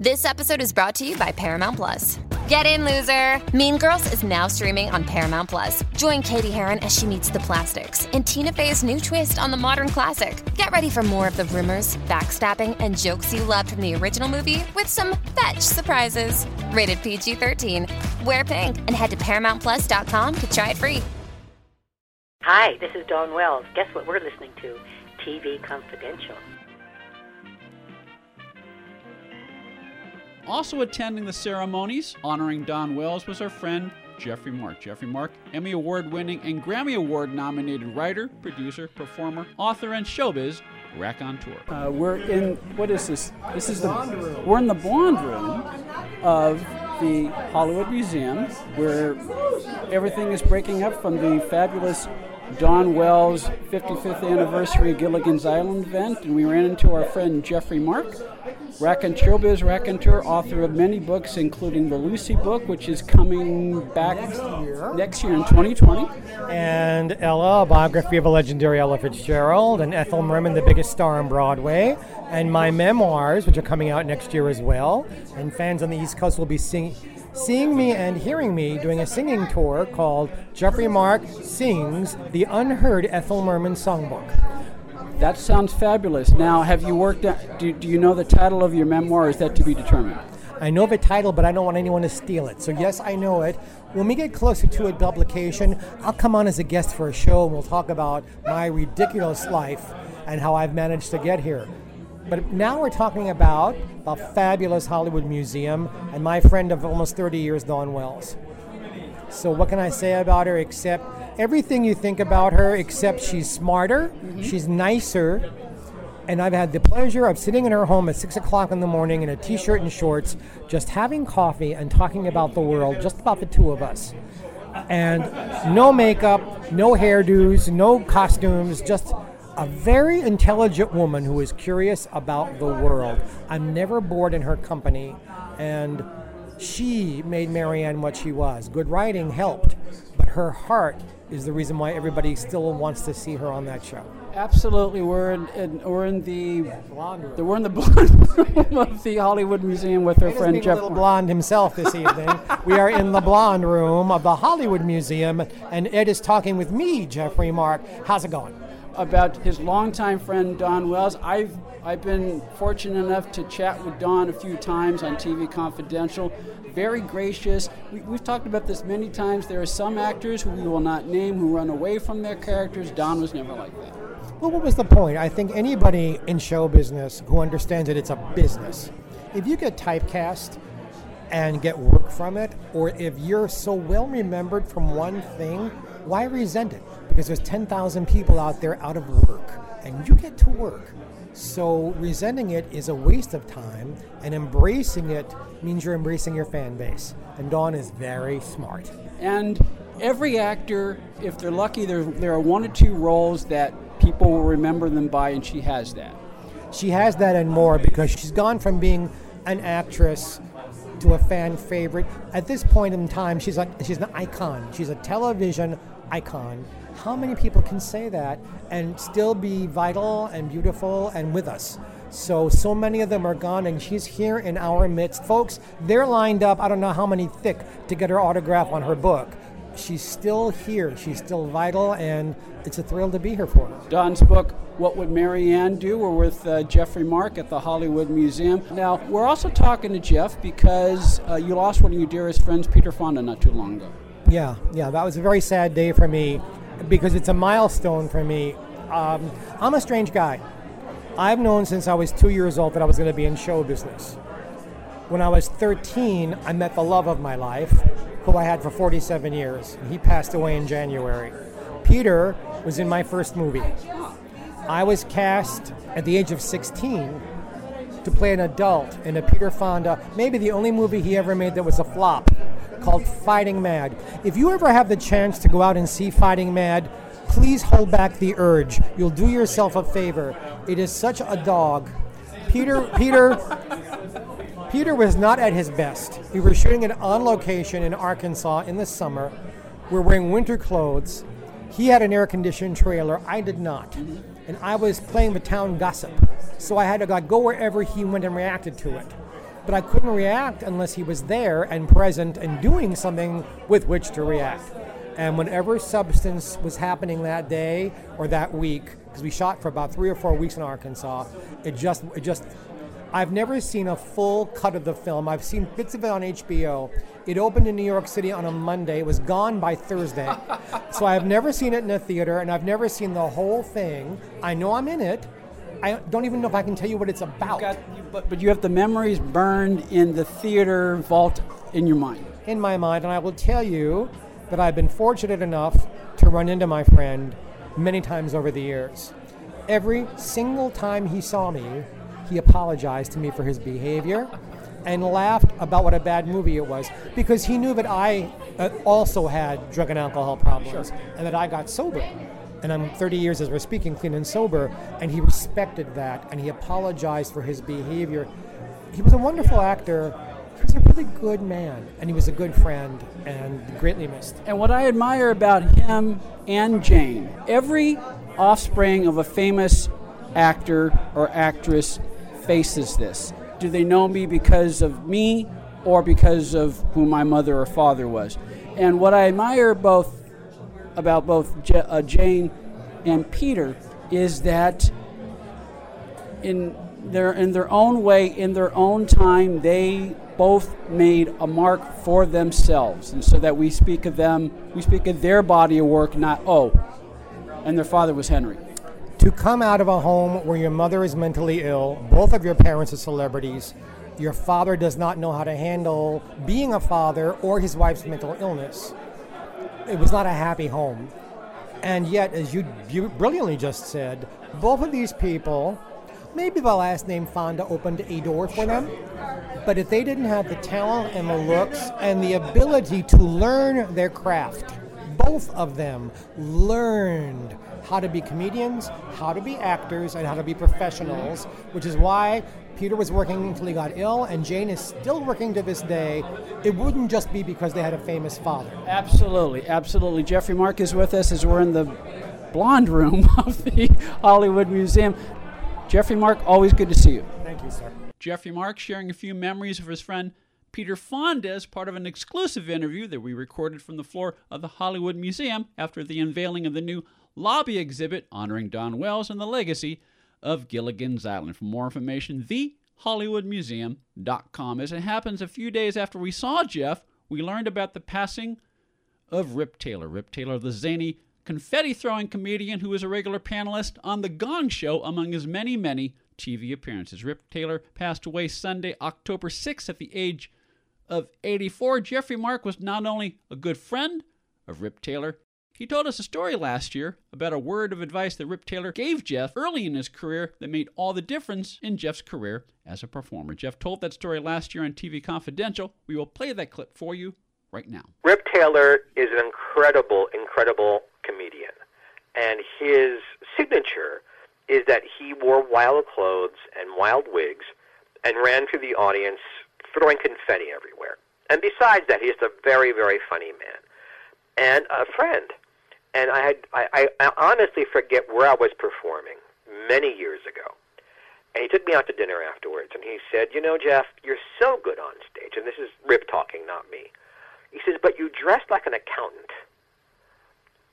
This episode is brought to you by Paramount Plus. Get in, loser! Mean Girls is now streaming on Paramount Plus. Join Cady Heron as she meets the plastics in Tina Fey's new twist on the modern classic. Get ready for more of the rumors, backstabbing, and jokes you loved from the original movie with some fetch surprises. Rated PG 13. Wear pink and head to ParamountPlus.com to try it free. Hi, this is Dawn Wells. Guess what we're listening to? TV Confidential. Also attending the ceremonies honoring Dawn Wells was our friend Jeffrey Mark. Jeffrey Mark, Emmy Award winning and Grammy Award nominated writer, producer, performer, author, and showbiz raconteur. Uh, we're in, what is this? This is the, we're in the blonde room of the Hollywood Museum where everything is breaking up from the fabulous Dawn Wells 55th anniversary Gilligan's Island event, and we ran into our friend Jeffrey Mark, raconteur, showbiz raconteur, author of many books, including the Lucy book, which is coming back next year, next year in 2020. And Ella, a biography of a legendary Ella Fitzgerald, and Ethel Merman, the biggest star on Broadway, and my memoirs, which are coming out next year as well. And fans on the East Coast will be seeing seeing me and hearing me doing a singing tour called Jeffrey Mark Sings the Unheard Ethel Merman Songbook. That sounds fabulous. Now, have you worked at, do, do you know the title of your memoir, is that to be determined? I know the title, but I don't want anyone to steal it. So, yes, I know it. When we get closer to a publication, I'll come on as a guest for a show and we'll talk about my ridiculous life and how I've managed to get here. But now we're talking about the fabulous Hollywood Museum and my friend of almost 30 years, Dawn Wells. So, what can I say about her except everything you think about her, except she's smarter, mm-hmm. she's nicer, and I've had the pleasure of sitting in her home at 6 o'clock in the morning in a t shirt and shorts, just having coffee and talking about the world, just about the two of us. And no makeup, no hairdos, no costumes, just a very intelligent woman who is curious about the world. I'm never bored in her company, and she made Mary Ann what she was. Good writing helped, but her heart is the reason why everybody still wants to see her on that show. Absolutely, we're in, in we're in the blonde room. We're in the blonde room of the Hollywood Museum with her friend Jeff. Little blonde himself this evening. we are in the blonde room of the Hollywood Museum, and Ed is talking with me, Jeffrey Mark. How's it going? About his longtime friend Dawn Wells. I've I've been fortunate enough to chat with Dawn a few times on TV Confidential. Very gracious. We, have talked about this many times. There are some actors who we will not name who run away from their characters. Dawn was never like that. Well, what was the point? I think anybody in show business who understands that it's a business, if you get typecast and get work from it, or if you're so well remembered from one thing, why resent it? Because there's 10,000 people out there out of work and you get to work. So resenting it is a waste of time, and embracing it means you're embracing your fan base. And Dawn is very smart. And every actor, if they're lucky, there, there are one or two roles that people will remember them by, and she has that. She has that and more because she's gone from being an actress to a fan favorite. At this point in time, she's like she's an icon. She's a television icon how many people can say that and still be vital and beautiful and with us? So, so many of them are gone, and she's here in our midst. Folks, they're lined up, I don't know how many thick, to get her autograph on her book. She's still here, she's still vital, and it's a thrill to be here for her. Dawn's book, What Would Mary Ann Do? We're with uh, Jeffrey Mark at the Hollywood Museum. Now, we're also talking to Jeff because uh, you lost one of your dearest friends, Peter Fonda, not too long ago. Yeah, yeah, that was a very sad day for me because it's a milestone for me. Um, I'm a strange guy. I've known since I was two years old that I was going to be in show business. When I was 13, I met the love of my life, who I had for 47 years. He passed away in January. Peter was in my first movie. I was cast at the age of 16 to play an adult in a Peter Fonda, maybe the only movie he ever made that was a flop called Fighting Mad. If you ever have the chance to go out and see Fighting Mad, please hold back the urge. You'll do yourself a favor. It is such a dog. Peter, Peter, Peter was not at his best. We were shooting it on location in Arkansas in the summer. We're wearing winter clothes. He had an air-conditioned trailer. I did not, and I was playing the town gossip. So I had to go wherever he went and reacted to it. But I couldn't react unless he was there and present and doing something with which to react. And whenever substance was happening that day or that week, because we shot for about three or four weeks in Arkansas, it just, it just, I've never seen a full cut of the film. I've seen bits of it on HBO. It opened in New York City on a Monday. It was gone by Thursday. so I've never seen it in a theater, and I've never seen the whole thing. I know I'm in it. I don't even know if I can tell you what it's about. Got, but, but you have the memories burned in the theater vault in your mind. in my mind, and I will tell you that I've been fortunate enough to run into my friend many times over the years. Every single time he saw me, he apologized to me for his behavior and laughed about what a bad movie it was because he knew that I uh, also had drug and alcohol problems and that I got sober. And I'm 30 years as we're speaking, clean and sober, and he respected that and he apologized for his behavior. He was a wonderful actor. He was a really good man, and he was a good friend, and greatly missed. And what I admire about him and Jane, every offspring of a famous actor or actress faces this. Do they know me because of me or because of who my mother or father was? And what I admire both about both J- uh, Jane and Peter is that in their in their own way, in their own time, they both made a mark for themselves, and so that we speak of them, we speak of their body of work, not oh, and their father was Henry. To come out of a home where your mother is mentally ill, both of your parents are celebrities, your father does not know how to handle being a father or his wife's mental illness. It was not a happy home. And yet, as you brilliantly just said, both of these people, maybe the last name Fonda opened a door for them, but if they didn't have the talent and the looks and the ability to learn their craft, both of them learned how to be comedians, how to be actors, and how to be professionals, which is why Peter was working until he got ill, and Jane is still working to this day. It wouldn't just be because they had a famous father. Absolutely, absolutely. Jeffrey Mark is with us as we're in the blonde room of the Hollywood Museum. Jeffrey Mark, always good to see you. Thank you, sir. Jeffrey Mark sharing a few memories of his friend Peter Fonda as part of an exclusive interview that we recorded from the floor of the Hollywood Museum after the unveiling of the new lobby exhibit honoring Dawn Wells and the legacy of Gilligan's Island. For more information, thehollywoodmuseum.com. As it happens, a few days after we saw Jeff, we learned about the passing of Rip Taylor. Rip Taylor, the zany confetti throwing comedian who was a regular panelist on The Gong Show among his many, many TV appearances. Rip Taylor passed away Sunday, October 6th, at the age of 84. Jeffrey Mark was not only a good friend of Rip Taylor, he told us a story last year about a word of advice that Rip Taylor gave Jeff early in his career that made all the difference in Jeff's career as a performer. Jeff told that story last year on TV Confidential. We will play that clip for you right now. Rip Taylor is an incredible, incredible comedian. And his signature is that he wore wild clothes and wild wigs and ran through the audience throwing confetti everywhere. And besides that, he's a very, very funny man and a friend. And I had I, I, honestly forget where I was performing many years ago. And he took me out to dinner afterwards and he said, You know, Jeff, you're so good on stage and this is Rip talking, not me. He says, But you dress like an accountant.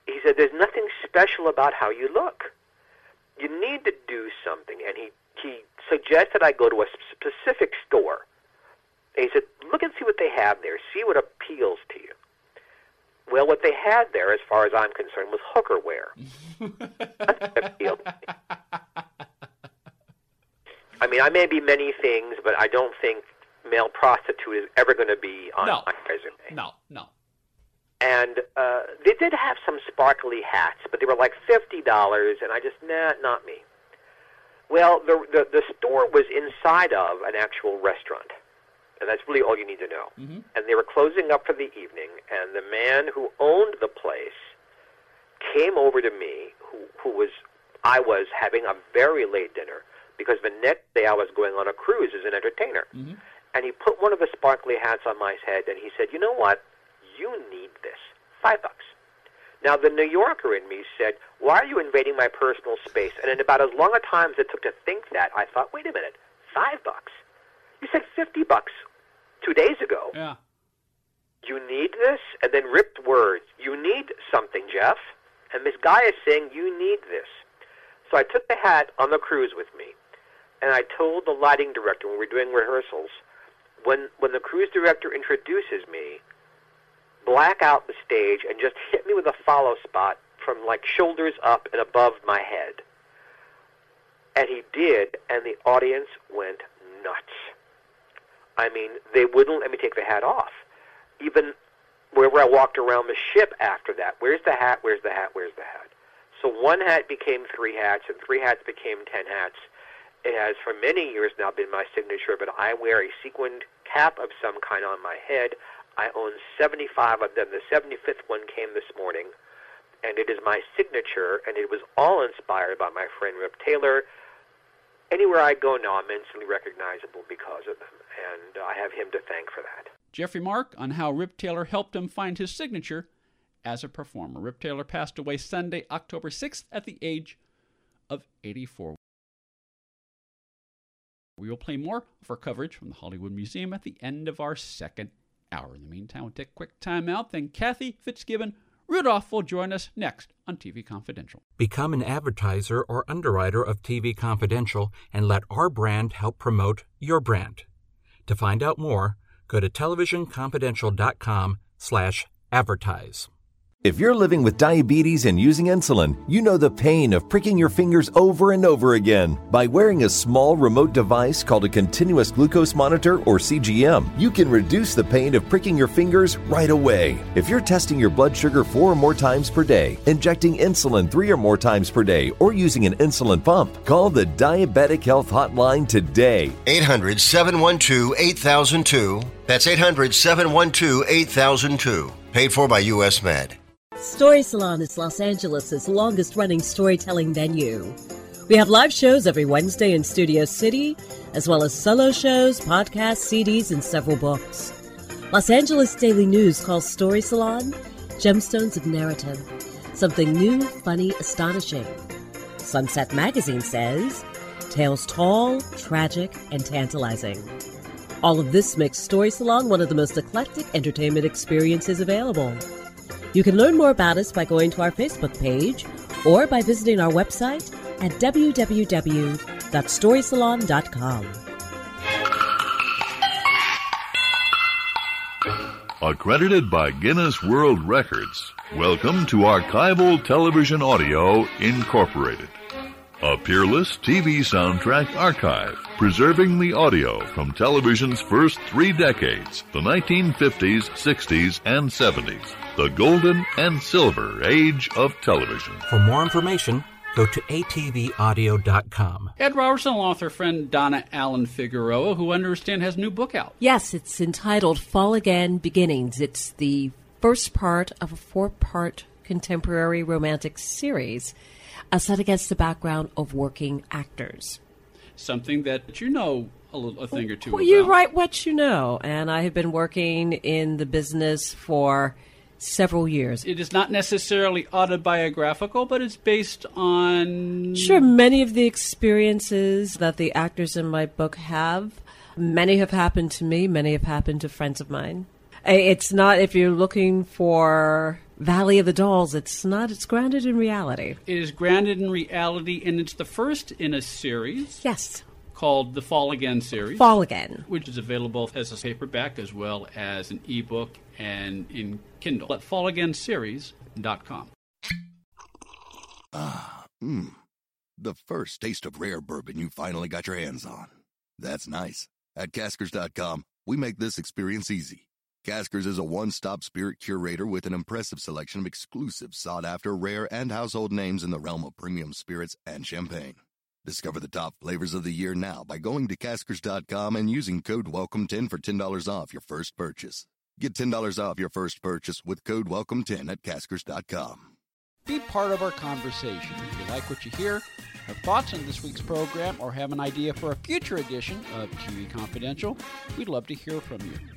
He said, There's nothing special about how you look. You need to do something and he, he suggested I go to a specific store. And he said, Look and see what they have there, see what appeals to you. Well, what they had there, as far as I'm concerned, was hooker wear. That appealed to me. I mean, I may be many things, but I don't think male prostitute is ever going to be on No. my resume. No, no. And uh, they did have some sparkly hats, but they were like fifty dollars, and I just nah, not me. Well, the, the the store was inside of an actual restaurant, and that's really all you need to know. Mm-hmm. And they were closing up for the evening, and the man who owned the place came over to me, who who was I was having a very late dinner because the next day I was going on a cruise as an entertainer. Mm-hmm. And he put one of the sparkly hats on my head, and he said, "You know what? You need this. Five bucks." Now, the New Yorker in me said, Why are you invading my personal space? And in about as long a time as it took to think that, I thought, Wait a minute, five bucks? You said 50 bucks two days ago. Yeah. You need this? And then ripped words. You need something, Jeff. And this guy is saying, You need this. So I took the hat on the cruise with me, and I told the lighting director when we were doing rehearsals, when, when the cruise director introduces me, black out the stage and just hit me with a follow spot from like shoulders up and above my head. And he did, and the audience went nuts. I mean, they wouldn't let me take the hat off. Even wherever I walked around the ship after that, where's the hat? Where's the hat? Where's the hat? So one hat became three hats, and three hats became ten hats. It has for many years now been my signature, but I wear a sequined cap of some kind on my head. I own 75 of them. The 75th one came this morning, and it is my signature, and it was all inspired by my friend Rip Taylor. Anywhere I go now, I'm instantly recognizable because of them, and I have him to thank for that. Jeffrey Mark on how Rip Taylor helped him find his signature as a performer. Rip Taylor passed away Sunday, October 6th, at the age of 84. We will play more of our coverage from the Hollywood Museum at the end of our second hour. In the meantime, we'll take a quick time out. Then Kathy Fitzgibbon Rudolph will join us next on TV Confidential. Become an advertiser or underwriter of TV Confidential and let our brand help promote your brand. To find out more, go to televisionconfidential.com slash advertise. If you're living with diabetes and using insulin, you know the pain of pricking your fingers over and over again. By wearing a small remote device called a continuous glucose monitor or CGM, you can reduce the pain of pricking your fingers right away. If you're testing your blood sugar four or more times per day, injecting insulin three or more times per day, or using an insulin pump, call the Diabetic Health Hotline today. 800 712 8002. That's 800 712 8002. Paid for by US Med. Story Salon is Los Angeles' longest running storytelling venue. We have live shows every Wednesday in Studio City, as well as solo shows, podcasts, CDs, and several books. Los Angeles Daily News calls Story Salon Gemstones of Narrative. Something new, funny, astonishing. Sunset Magazine says tales tall, tragic, and tantalizing. All of this makes Story Salon one of the most eclectic entertainment experiences available. You can learn more about us by going to our Facebook page or by visiting our website at www.storysalon.com. Accredited by Guinness World Records, welcome to Archival Television Audio Incorporated. A peerless TV soundtrack archive, preserving the audio from television's first three decades, the 1950s, 60s, and 70s, the golden and silver age of television. For more information, go to atvaudio.com. Ed Robertson, along with her friend Donna Allen Figueroa, who I understand has a new book out. Yes, it's entitled Fall Again Beginnings. It's the first part of a four part contemporary romantic series uh, set against the background of working actors. Something that you know a, little, a thing or two Well, about. you write what you know, and I have been working in the business for several years. It is not necessarily autobiographical, but it's based on. Sure, many of the experiences that the actors in my book have, many have happened to me, many have happened to friends of mine. It's not, if you're looking for Valley of the Dolls, it's not, it's grounded in reality. It is grounded in reality, and it's the first in a series. Yes. Called the Fall Again series. Fall Again. Which is available as a paperback as well as an ebook and in Kindle at fallagainseries.com. Ah, mmm. The first taste of rare bourbon you finally got your hands on. That's nice. At Caskers.com, we make this experience easy. Caskers is a one stop spirit curator with an impressive selection of exclusive, sought after, rare, and household names in the realm of premium spirits and champagne. Discover the top flavors of the year now by going to Caskers.com and using code WELCOME10 for $10 off your first purchase. Get $10 off your first purchase with code WELCOME10 at Caskers.com. Be part of our conversation. If you like what you hear, have thoughts on this week's program, or have an idea for a future edition of TV Confidential, we'd love to hear from you.